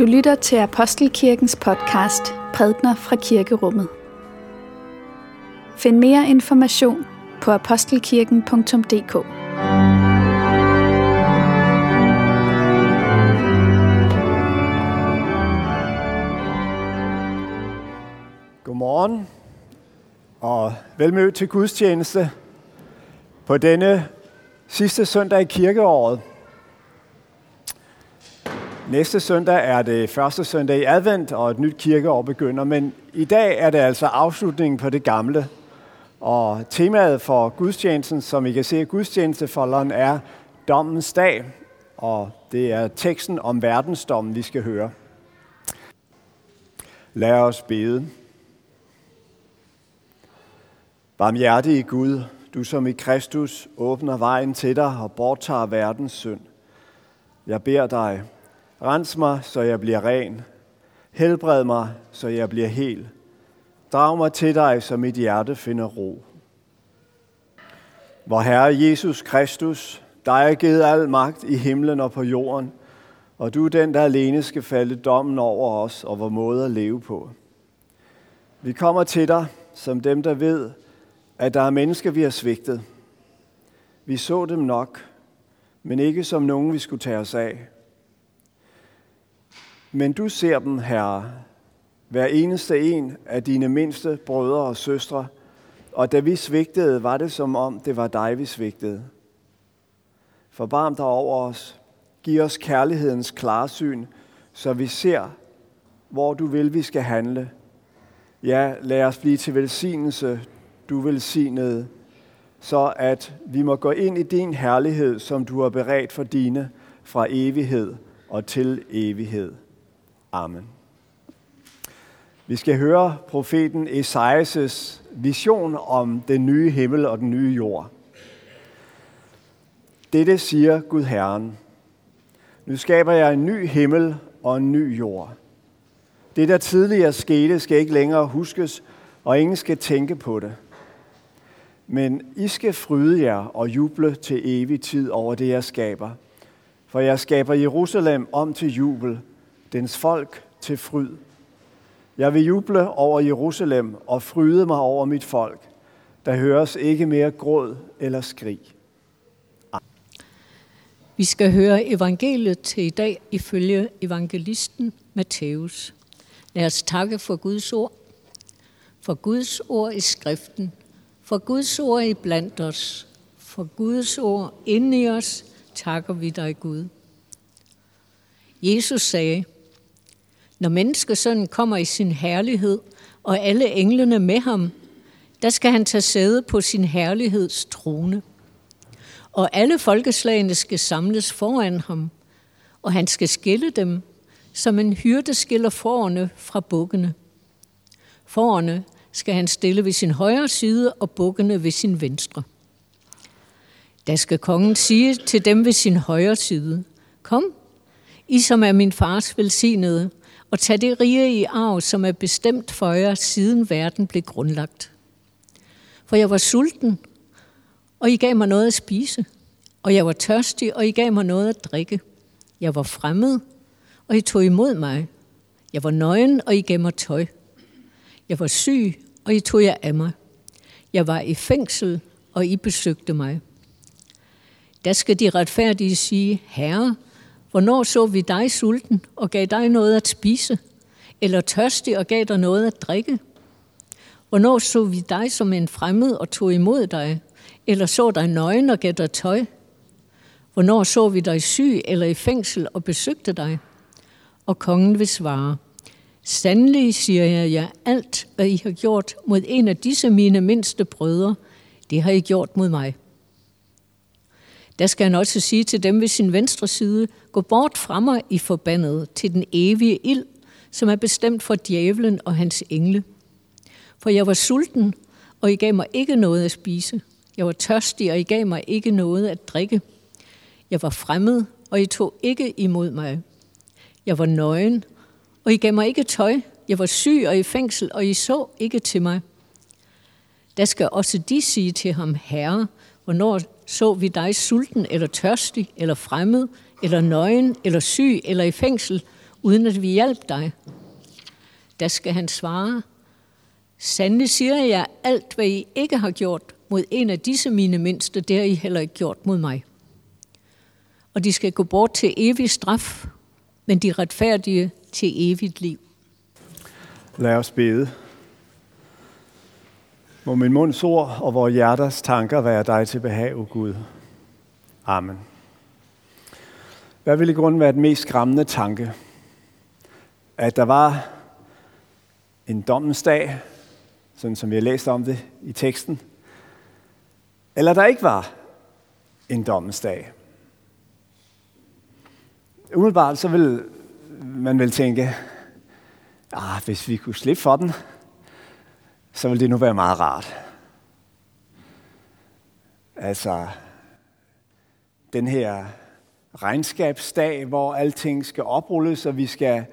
Du lytter til Apostelkirkens podcast Prædner fra Kirkerummet. Find mere information på apostelkirken.dk. Godmorgen og velmødt til gudstjeneste på denne sidste søndag i kirkeåret. Næste søndag er det første søndag i advent, og et nyt kirkeår begynder. Men i dag er det altså afslutningen på det gamle. Og temaet for gudstjenesten, som I kan se i gudstjenestefolderen, er dommens dag. Og det er teksten om verdensdommen, vi skal høre. Lad os bede. Barmhjertige Gud, du som i Kristus åbner vejen til dig og borttager verdens synd. Jeg beder dig, Rens mig, så jeg bliver ren. Helbred mig, så jeg bliver hel. Drag mig til dig, så mit hjerte finder ro. Vor Herre Jesus Kristus, dig er givet al magt i himlen og på jorden, og du er den, der alene skal falde dommen over os og vores måde at leve på. Vi kommer til dig som dem, der ved, at der er mennesker, vi har svigtet. Vi så dem nok, men ikke som nogen, vi skulle tage os af. Men du ser dem, Herre, hver eneste en af dine mindste brødre og søstre, og da vi svigtede, var det som om det var dig, vi svigtede. Forbarm dig over os. Giv os kærlighedens klarsyn, så vi ser, hvor du vil, vi skal handle. Ja, lad os blive til velsignelse, du velsignede, så at vi må gå ind i din herlighed, som du har beredt for dine fra evighed og til evighed. Amen. Vi skal høre profeten Esajas vision om den nye himmel og den nye jord. Dette siger Gud Herren. Nu skaber jeg en ny himmel og en ny jord. Det, der tidligere skete, skal ikke længere huskes, og ingen skal tænke på det. Men I skal fryde jer og juble til evig tid over det, jeg skaber. For jeg skaber Jerusalem om til jubel, dens folk til fryd. Jeg vil juble over Jerusalem og fryde mig over mit folk. Der høres ikke mere gråd eller skrig. Vi skal høre evangeliet til i dag ifølge evangelisten Matthæus. Lad os takke for Guds ord. For Guds ord i skriften. For Guds ord i blandt os. For Guds ord inde i os takker vi dig, Gud. Jesus sagde, når menneskesønnen kommer i sin herlighed, og alle englene med ham, der skal han tage sæde på sin herligheds trone. Og alle folkeslagene skal samles foran ham, og han skal skille dem, som en hyrde skiller forerne fra bukkene. Forerne skal han stille ved sin højre side, og bukkene ved sin venstre. Da skal kongen sige til dem ved sin højre side, Kom, I som er min fars velsignede, og tage det rige i arv, som er bestemt for jer, siden verden blev grundlagt. For jeg var sulten, og I gav mig noget at spise. Og jeg var tørstig, og I gav mig noget at drikke. Jeg var fremmed, og I tog imod mig. Jeg var nøgen, og I gav mig tøj. Jeg var syg, og I tog jer af mig. Jeg var i fængsel, og I besøgte mig. Der skal de retfærdige sige, Herre, Hvornår så vi dig sulten og gav dig noget at spise, eller tørstig og gav dig noget at drikke? Hvornår så vi dig som en fremmed og tog imod dig, eller så dig nøgen og gav dig tøj? Hvornår så vi dig syg eller i fængsel og besøgte dig? Og kongen vil svare, Sandelig siger jeg jer, alt hvad I har gjort mod en af disse mine mindste brødre, det har I gjort mod mig. Der skal han også sige til dem ved sin venstre side, gå bort fra mig i forbandet til den evige ild, som er bestemt for djævlen og hans engle. For jeg var sulten, og I gav mig ikke noget at spise. Jeg var tørstig, og I gav mig ikke noget at drikke. Jeg var fremmed, og I tog ikke imod mig. Jeg var nøgen, og I gav mig ikke tøj. Jeg var syg og i fængsel, og I så ikke til mig. Der skal også de sige til ham, Herre, hvornår så vi dig sulten eller tørstig eller fremmed eller nøgen eller syg eller i fængsel uden at vi hjalp dig? Der skal han svare, Sandelig siger jeg, alt hvad I ikke har gjort mod en af disse mine mindste, det har I heller ikke gjort mod mig. Og de skal gå bort til evig straf, men de retfærdige til evigt liv. Lad os bede. Må min munds ord og vores hjerters tanker være dig til behag, o Gud. Amen. Hvad ville i grunden være den mest skræmmende tanke? At der var en dommens dag, sådan som vi har læst om det i teksten, eller der ikke var en dommens dag. Umiddelbart så vil man vel tænke, ah, hvis vi kunne slippe for den, så vil det nu være meget rart. Altså, den her regnskabsdag, hvor alting skal oprulles, og vi skal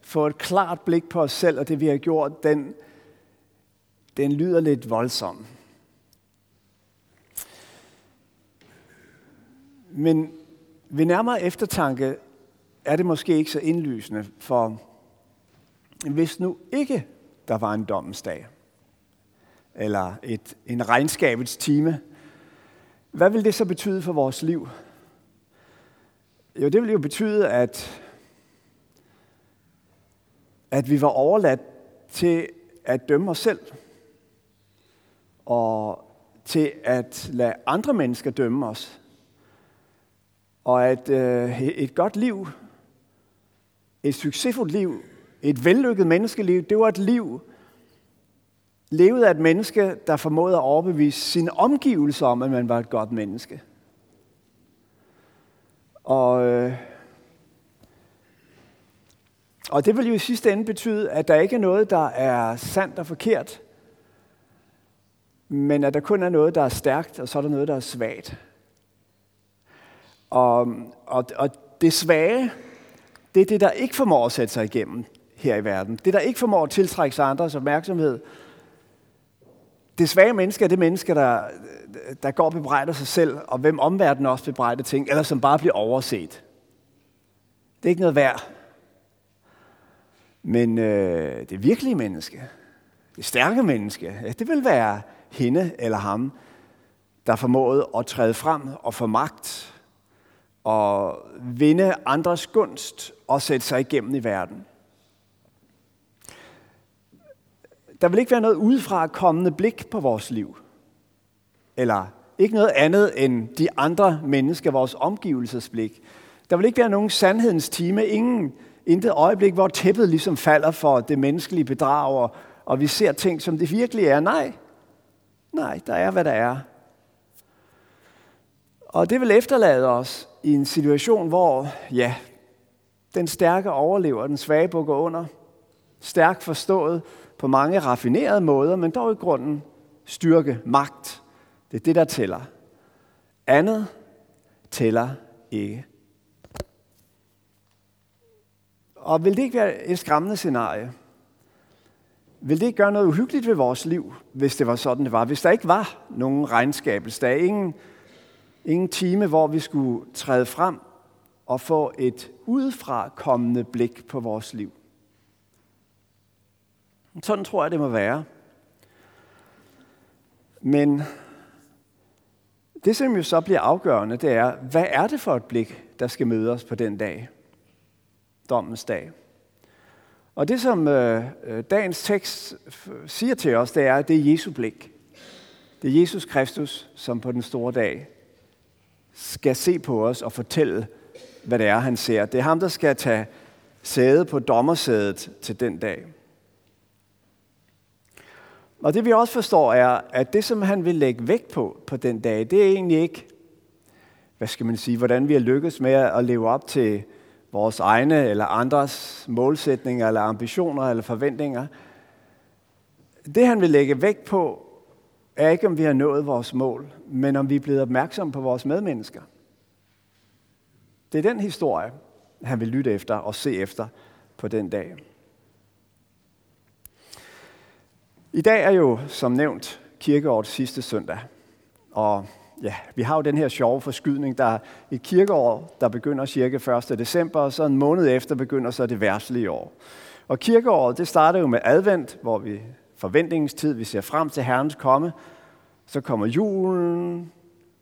få et klart blik på os selv og det, vi har gjort, den, den lyder lidt voldsom. Men ved nærmere eftertanke er det måske ikke så indlysende, for hvis nu ikke der var en dommensdag, eller et, en regnskabets time, hvad vil det så betyde for vores liv? Jo, det vil jo betyde, at, at vi var overladt til at dømme os selv, og til at lade andre mennesker dømme os. Og at øh, et godt liv, et succesfuldt liv, et vellykket menneskeliv, det var et liv, levede af et menneske, der formåede at overbevise sine omgivelser om, at man var et godt menneske. Og, øh, og det vil jo i sidste ende betyde, at der ikke er noget, der er sandt og forkert, men at der kun er noget, der er stærkt, og så er der noget, der er svagt. Og, og, og det svage, det er det, der ikke formår at sætte sig igennem her i verden. Det, der ikke formår at tiltrække sig andres opmærksomhed. Det svage menneske er det menneske, der, der går og bebrejder sig selv, og hvem omverdenen også bebrejder ting, eller som bare bliver overset. Det er ikke noget værd. Men øh, det virkelige menneske, det stærke menneske, ja, det vil være hende eller ham, der formåede at træde frem og få magt og vinde andres gunst og sætte sig igennem i verden. Der vil ikke være noget udefra kommende blik på vores liv. Eller ikke noget andet end de andre mennesker, vores omgivelsesblik. Der vil ikke være nogen sandhedens time, ingen intet øjeblik, hvor tæppet ligesom falder for det menneskelige bedrag, og vi ser ting, som det virkelig er. Nej, Nej, der er, hvad der er. Og det vil efterlade os i en situation, hvor, ja, den stærke overlever, den svage bukker under. Stærk forstået på mange raffinerede måder, men dog i grunden styrke, magt. Det er det, der tæller. Andet tæller ikke. Og vil det ikke være et skræmmende scenarie? Vil det ikke gøre noget uhyggeligt ved vores liv, hvis det var sådan, det var? Hvis der ikke var nogen regnskabelsdag, ingen, ingen time, hvor vi skulle træde frem og få et udefra kommende blik på vores liv. Sådan tror jeg, det må være. Men det, som jo så bliver afgørende, det er, hvad er det for et blik, der skal møde os på den dag? Dommens dag. Og det, som øh, øh dagens tekst siger til os, det er, at det er Jesu blik. Det er Jesus Kristus, som på den store dag skal se på os og fortælle, hvad det er, han ser. Det er ham, der skal tage sæde på dommersædet til den dag. Og det vi også forstår er, at det, som han vil lægge vægt på på den dag, det er egentlig ikke, hvad skal man sige, hvordan vi har lykkes med at leve op til vores egne eller andres målsætninger eller ambitioner eller forventninger. Det han vil lægge vægt på, er ikke om vi har nået vores mål, men om vi er blevet opmærksomme på vores medmennesker. Det er den historie, han vil lytte efter og se efter på den dag. I dag er jo, som nævnt, kirkeårets sidste søndag. Og ja, vi har jo den her sjove forskydning, der er et kirkeår, der begynder cirka 1. december, og så en måned efter begynder så det værtslige år. Og kirkeåret, det starter jo med advent, hvor vi forventningstid, vi ser frem til Herrens komme. Så kommer julen,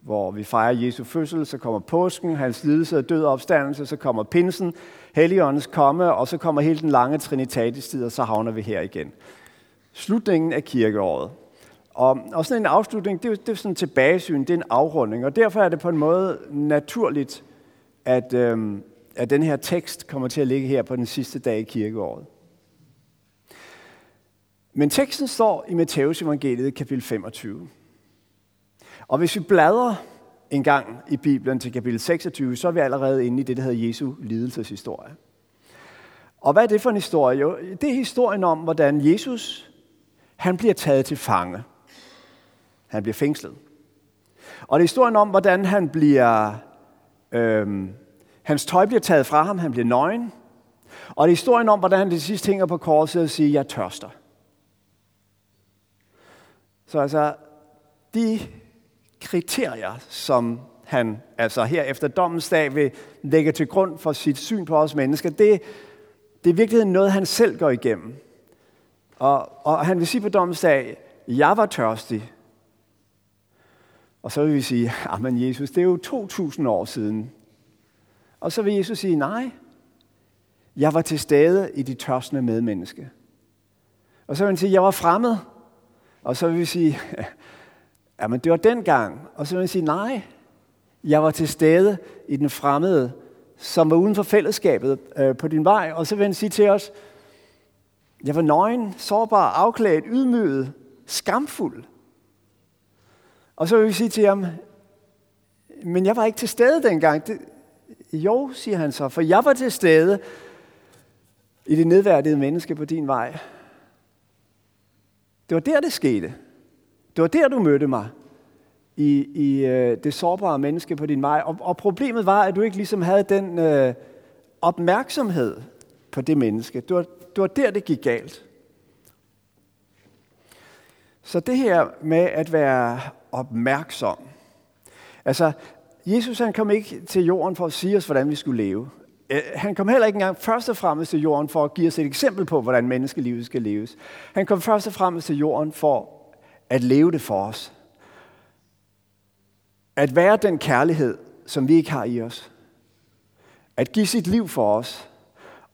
hvor vi fejrer Jesu fødsel, så kommer påsken, hans lidelse og død og opstandelse, så kommer pinsen, Helligåndens komme, og så kommer hele den lange trinitatistid, og så havner vi her igen. Slutningen af kirkeåret. Og, og sådan en afslutning, det er, det er sådan en tilbagesyn, det er en afrunding, og derfor er det på en måde naturligt, at, øhm, at den her tekst kommer til at ligge her på den sidste dag i kirkeåret. Men teksten står i Matteus evangeliet kapitel 25. Og hvis vi bladrer en gang i Bibelen til kapitel 26, så er vi allerede inde i det, der hedder Jesu lidelseshistorie. Og hvad er det for en historie? Jo, det er historien om, hvordan Jesus han bliver taget til fange. Han bliver fængslet. Og det er historien om, hvordan han bliver, øhm, hans tøj bliver taget fra ham, han bliver nøgen. Og det er historien om, hvordan han til sidst hænger på korset og siger, jeg tørster. Så altså, de kriterier, som han altså her efter dommens dag vil lægge til grund for sit syn på os mennesker, det, det er virkelig noget, han selv går igennem. Og, og han vil sige på dommens dag, jeg var tørstig. Og så vil vi sige, ah, men Jesus, det er jo 2000 år siden. Og så vil Jesus sige, nej, jeg var til stede i de tørstende medmenneske. Og så vil han sige, jeg var fremmed. Og så vil vi sige, ja, men det var dengang. Og så vil han sige, nej, jeg var til stede i den fremmede, som var uden for fællesskabet øh, på din vej. Og så vil han sige til os, jeg var nøgen, sårbar, afklædt, ydmyget, skamfuld. Og så vil vi sige til ham, men jeg var ikke til stede dengang. Det, jo, siger han så, for jeg var til stede i det nedværdigede menneske på din vej. Det var der, det skete. Det var der, du mødte mig i, i øh, det sårbare menneske på din vej. Og, og problemet var, at du ikke ligesom havde den øh, opmærksomhed på det menneske. Du var, det var der, det gik galt. Så det her med at være opmærksom. Altså, Jesus han kom ikke til jorden for at sige os, hvordan vi skulle leve. Øh, han kom heller ikke engang først og fremmest til jorden for at give os et eksempel på, hvordan menneskelivet skal leves. Han kom først og fremmest til jorden for at leve det for os. At være den kærlighed, som vi ikke har i os. At give sit liv for os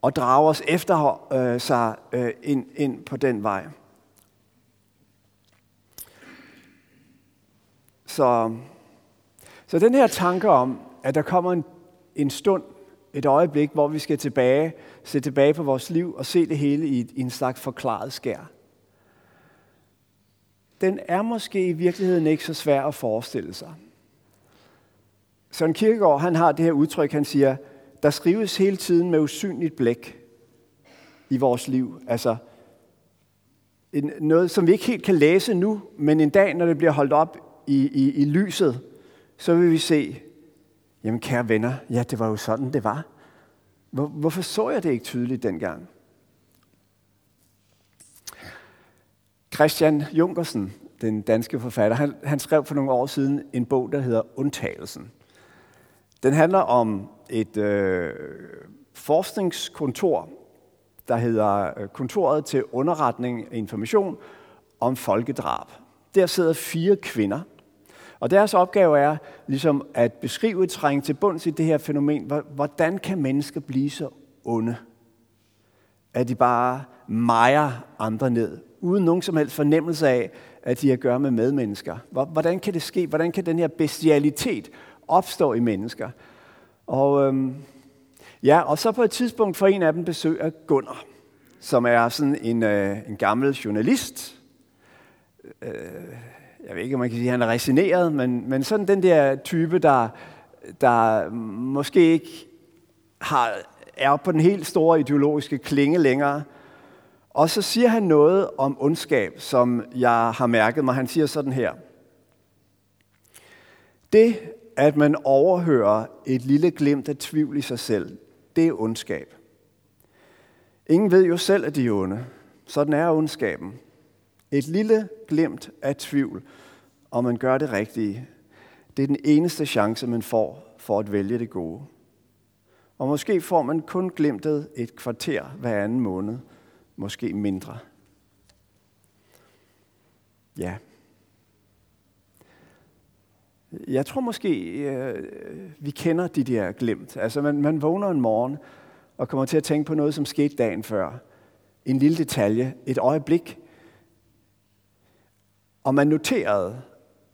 og drage os efter øh, sig øh, ind, ind på den vej. Så, så den her tanke om, at der kommer en, en stund, et øjeblik, hvor vi skal tilbage, se tilbage på vores liv og se det hele i, i en slags forklaret skær. Den er måske i virkeligheden ikke så svær at forestille sig. Søren Kierkegaard, han har det her udtryk, han siger, der skrives hele tiden med usynligt blæk i vores liv. Altså en, noget, som vi ikke helt kan læse nu, men en dag, når det bliver holdt op i, i, i lyset, så vil vi se, jamen kære venner, ja, det var jo sådan, det var. Hvor, hvorfor så jeg det ikke tydeligt dengang? Christian Junkersen, den danske forfatter, han, han skrev for nogle år siden en bog, der hedder Undtagelsen. Den handler om et øh, forskningskontor, der hedder øh, Kontoret til Underretning og Information om Folkedrab. Der sidder fire kvinder, og deres opgave er ligesom at beskrive, trænge til bunds i det her fænomen. Hvordan kan mennesker blive så onde? At de bare mejer andre ned, uden nogen som helst fornemmelse af, at de har at gøre med medmennesker. Hvordan kan det ske? Hvordan kan den her bestialitet opstå i mennesker? Og, øhm, ja, og så på et tidspunkt får en af dem besøg af Gunnar, som er sådan en, øh, en gammel journalist, øh, jeg ved ikke, om man kan sige, at han er resineret, men, men sådan den der type, der, der måske ikke har, er på den helt store ideologiske klinge længere. Og så siger han noget om ondskab, som jeg har mærket mig. Han siger sådan her. Det, at man overhører et lille glimt af tvivl i sig selv, det er ondskab. Ingen ved jo selv, at de er onde. Sådan er ondskaben. Et lille glimt af tvivl, om man gør det rigtige. Det er den eneste chance, man får for at vælge det gode. Og måske får man kun glimtet et kvarter hver anden måned, måske mindre. Ja. Jeg tror måske, øh, vi kender de der glemt. Altså man, man vågner en morgen og kommer til at tænke på noget, som skete dagen før. En lille detalje, et øjeblik. Og man noterede,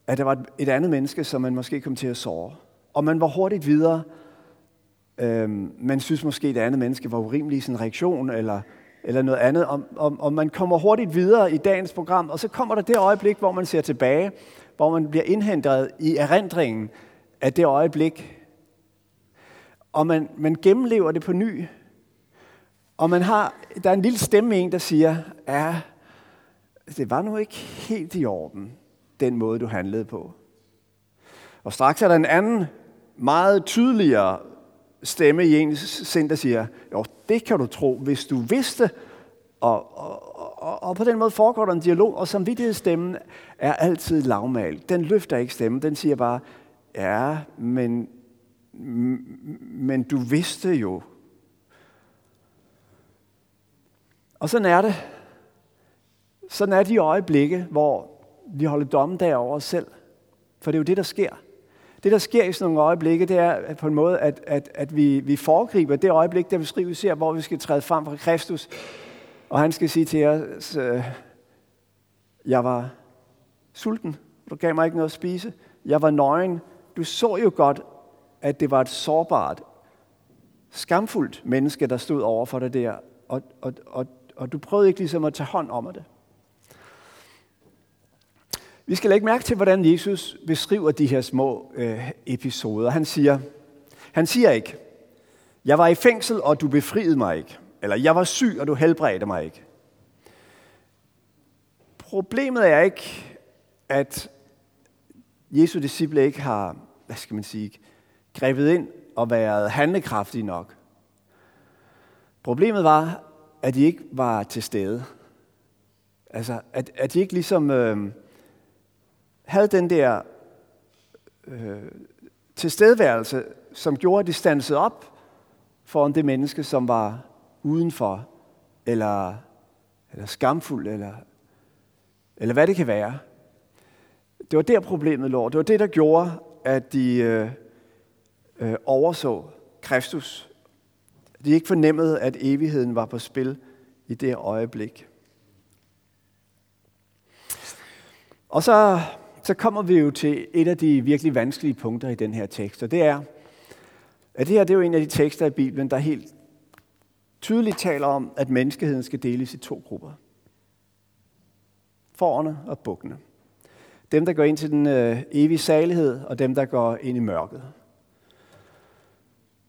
at der var et andet menneske, som man måske kom til at såre. Og man var hurtigt videre. Øhm, man synes måske, at det andet menneske var urimelig i sin reaktion, eller, eller noget andet. Og, og, og man kommer hurtigt videre i dagens program, og så kommer der det øjeblik, hvor man ser tilbage, hvor man bliver indhentet i erindringen af det øjeblik. Og man, man gennemlever det på ny. Og man har, der er en lille stemme en, der siger, ja, det var nu ikke helt i orden, den måde, du handlede på. Og straks er der en anden, meget tydeligere stemme i ens sind, der siger, jo, det kan du tro, hvis du vidste. Og, og, og, og på den måde foregår der en dialog, og samvittighedsstemmen er altid lavmal. Den løfter ikke stemmen, den siger bare, ja, men, men du vidste jo. Og sådan er det. Sådan er de øjeblikke, hvor vi holder dommen over os selv. For det er jo det, der sker. Det, der sker i sådan nogle øjeblikke, det er på en måde, at, at, at vi, vi foregriber det øjeblik, der vi skriver, ser, hvor vi skal træde frem for Kristus. Og han skal sige til os, øh, jeg var sulten, du gav mig ikke noget at spise. Jeg var nøgen. Du så jo godt, at det var et sårbart, skamfuldt menneske, der stod over for dig der. Og, og, og, og du prøvede ikke ligesom at tage hånd om det. Vi skal lægge mærke til, hvordan Jesus beskriver de her små øh, episoder. Han siger, han siger ikke, jeg var i fængsel, og du befriede mig ikke. Eller jeg var syg, og du helbredte mig ikke. Problemet er ikke, at Jesu disciple ikke har, hvad skal man sige, grebet ind og været handlekraftige nok. Problemet var, at de ikke var til stede. Altså, at, at de ikke ligesom øh, havde den der øh, tilstedeværelse, som gjorde, at de stansede op foran det menneske, som var udenfor, eller, eller skamfuld, eller, eller hvad det kan være. Det var der problemet lå. Det var det, der gjorde, at de øh, øh, overså Kristus. De ikke fornemmede, at evigheden var på spil i det øjeblik. Og så så kommer vi jo til et af de virkelig vanskelige punkter i den her tekst, og det er, at det her det er jo en af de tekster i Bibelen, der helt tydeligt taler om, at menneskeheden skal deles i to grupper. Forerne og bukkene. Dem, der går ind til den øh, evige salighed, og dem, der går ind i mørket.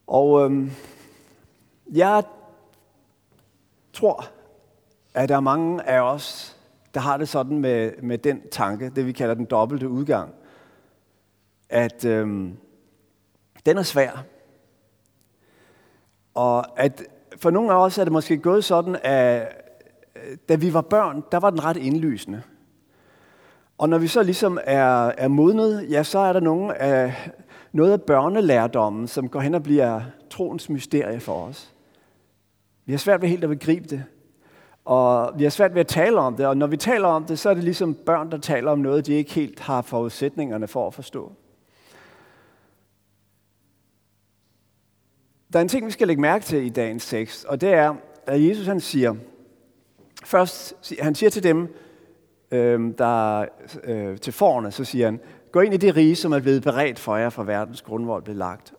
Og øhm, jeg tror, at der er mange af os, der har det sådan med, med den tanke, det vi kalder den dobbelte udgang, at øhm, den er svær. Og at for nogle af os er det måske gået sådan, at øh, da vi var børn, der var den ret indlysende. Og når vi så ligesom er, er modnet, ja, så er der nogle af, noget af børnelærdommen, som går hen og bliver troens mysterie for os. Vi har svært ved helt at begribe det. Og vi har svært ved at tale om det, og når vi taler om det, så er det ligesom børn, der taler om noget, de ikke helt har forudsætningerne for at forstå. Der er en ting, vi skal lægge mærke til i dagens tekst, og det er, at Jesus han siger, først, han siger til dem, øh, der øh, til forerne, så siger han, gå ind i det rige, som er blevet beredt for jer, fra verdens grundvold blev lagt.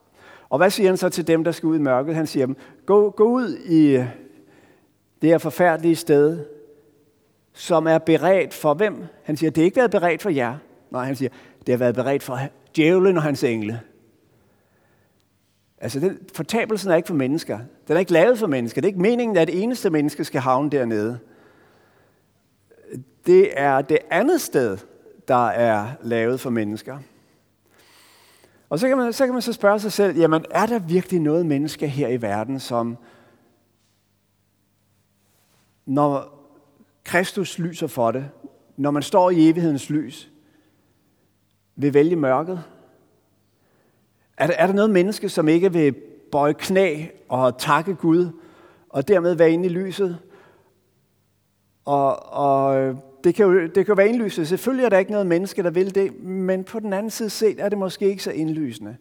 Og hvad siger han så til dem, der skal ud i mørket? Han siger dem, gå, gå ud i det her forfærdelige sted, som er beredt for hvem? Han siger, det er ikke været beredt for jer. Nej, han siger, det har været beredt for djævlen og hans engle. Altså, den, fortabelsen er ikke for mennesker. Den er ikke lavet for mennesker. Det er ikke meningen, at det eneste menneske skal havne dernede. Det er det andet sted, der er lavet for mennesker. Og så kan man så, kan man så spørge sig selv, jamen er der virkelig noget menneske her i verden, som når Kristus lyser for det, når man står i evighedens lys, vil vælge mørket, Er der, er der noget menneske, som ikke vil bøje knæ og takke Gud, og dermed være inde i lyset? Og, og øh, det kan jo det kan være indlysende. Selvfølgelig er der ikke noget menneske, der vil det, men på den anden side set er det måske ikke så indlysende.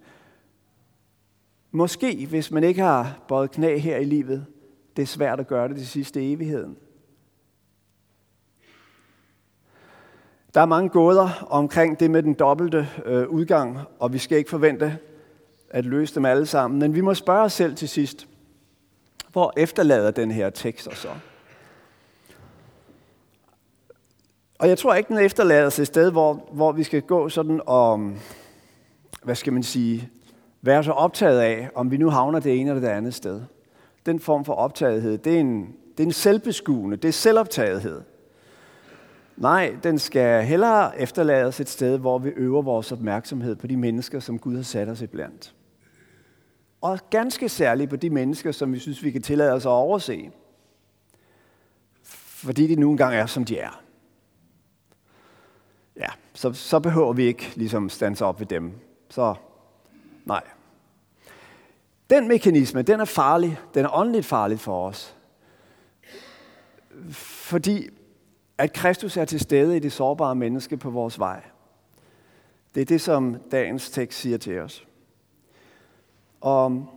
Måske, hvis man ikke har bøjet knæ her i livet, det er svært at gøre det til sidste evigheden. Der er mange gåder omkring det med den dobbelte øh, udgang, og vi skal ikke forvente at løse dem alle sammen. Men vi må spørge os selv til sidst, hvor efterlader den her tekst os så? Og jeg tror ikke, den efterlader sig et sted, hvor, hvor vi skal gå sådan og, hvad skal man sige, være så optaget af, om vi nu havner det ene eller det andet sted. Den form for optagethed, det er en, det er en selvbeskuende, det er selvoptagethed. Nej, den skal hellere efterlades et sted, hvor vi øver vores opmærksomhed på de mennesker, som Gud har sat os i blandt. Og ganske særligt på de mennesker, som vi synes, vi kan tillade os at overse. Fordi de nu engang er, som de er. Ja, så, så behøver vi ikke ligesom stanse op ved dem. Så nej. Den mekanisme, den er farlig. Den er åndeligt farlig for os. Fordi at Kristus er til stede i det sårbare menneske på vores vej. Det er det, som dagens tekst siger til os. Og,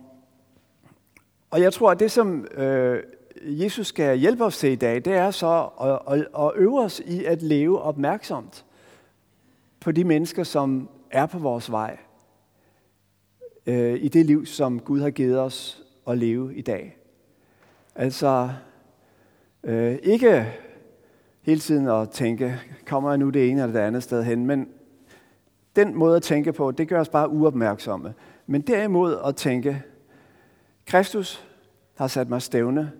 og jeg tror, at det, som øh, Jesus skal hjælpe os til i dag, det er så at, at, at øve os i at leve opmærksomt på de mennesker, som er på vores vej øh, i det liv, som Gud har givet os at leve i dag. Altså øh, ikke hele tiden at tænke, kommer jeg nu det ene eller det andet sted hen, men den måde at tænke på, det gør os bare uopmærksomme. Men derimod at tænke, Kristus har sat mig stævne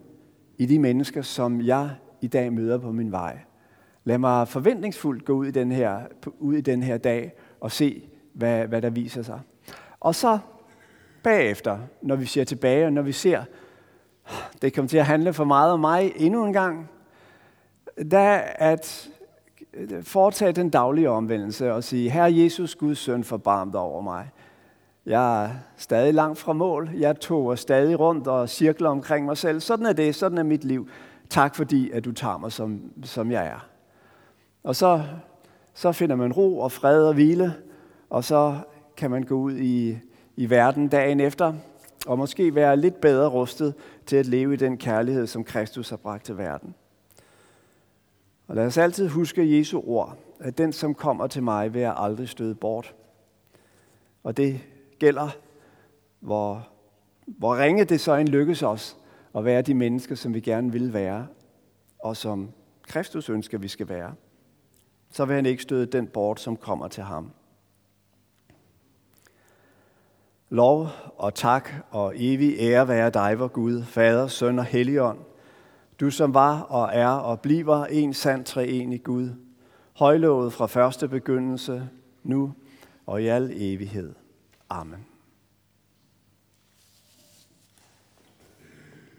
i de mennesker, som jeg i dag møder på min vej. Lad mig forventningsfuldt gå ud i den her, ud i den her dag og se, hvad, hvad der viser sig. Og så bagefter, når vi ser tilbage, og når vi ser, det kommer til at handle for meget om mig endnu en gang, da at foretage den daglige omvendelse og sige, Herre Jesus, Guds søn, forbarm dig over mig. Jeg er stadig langt fra mål. Jeg tog stadig rundt og cirkler omkring mig selv. Sådan er det. Sådan er mit liv. Tak fordi, at du tager mig, som, som jeg er. Og så, så finder man ro og fred og hvile, og så kan man gå ud i, i verden dagen efter, og måske være lidt bedre rustet til at leve i den kærlighed, som Kristus har bragt til verden. Og lad os altid huske Jesu ord, at den, som kommer til mig, vil jeg aldrig støde bort. Og det gælder, hvor, hvor ringe det så end lykkes os at være de mennesker, som vi gerne vil være, og som Kristus ønsker, vi skal være. Så vil han ikke støde den bort, som kommer til ham. Lov og tak og evig ære være dig, vor Gud, Fader, Søn og Helligånd, du som var og er og bliver en sand treenig Gud, højlovet fra første begyndelse, nu og i al evighed. Amen.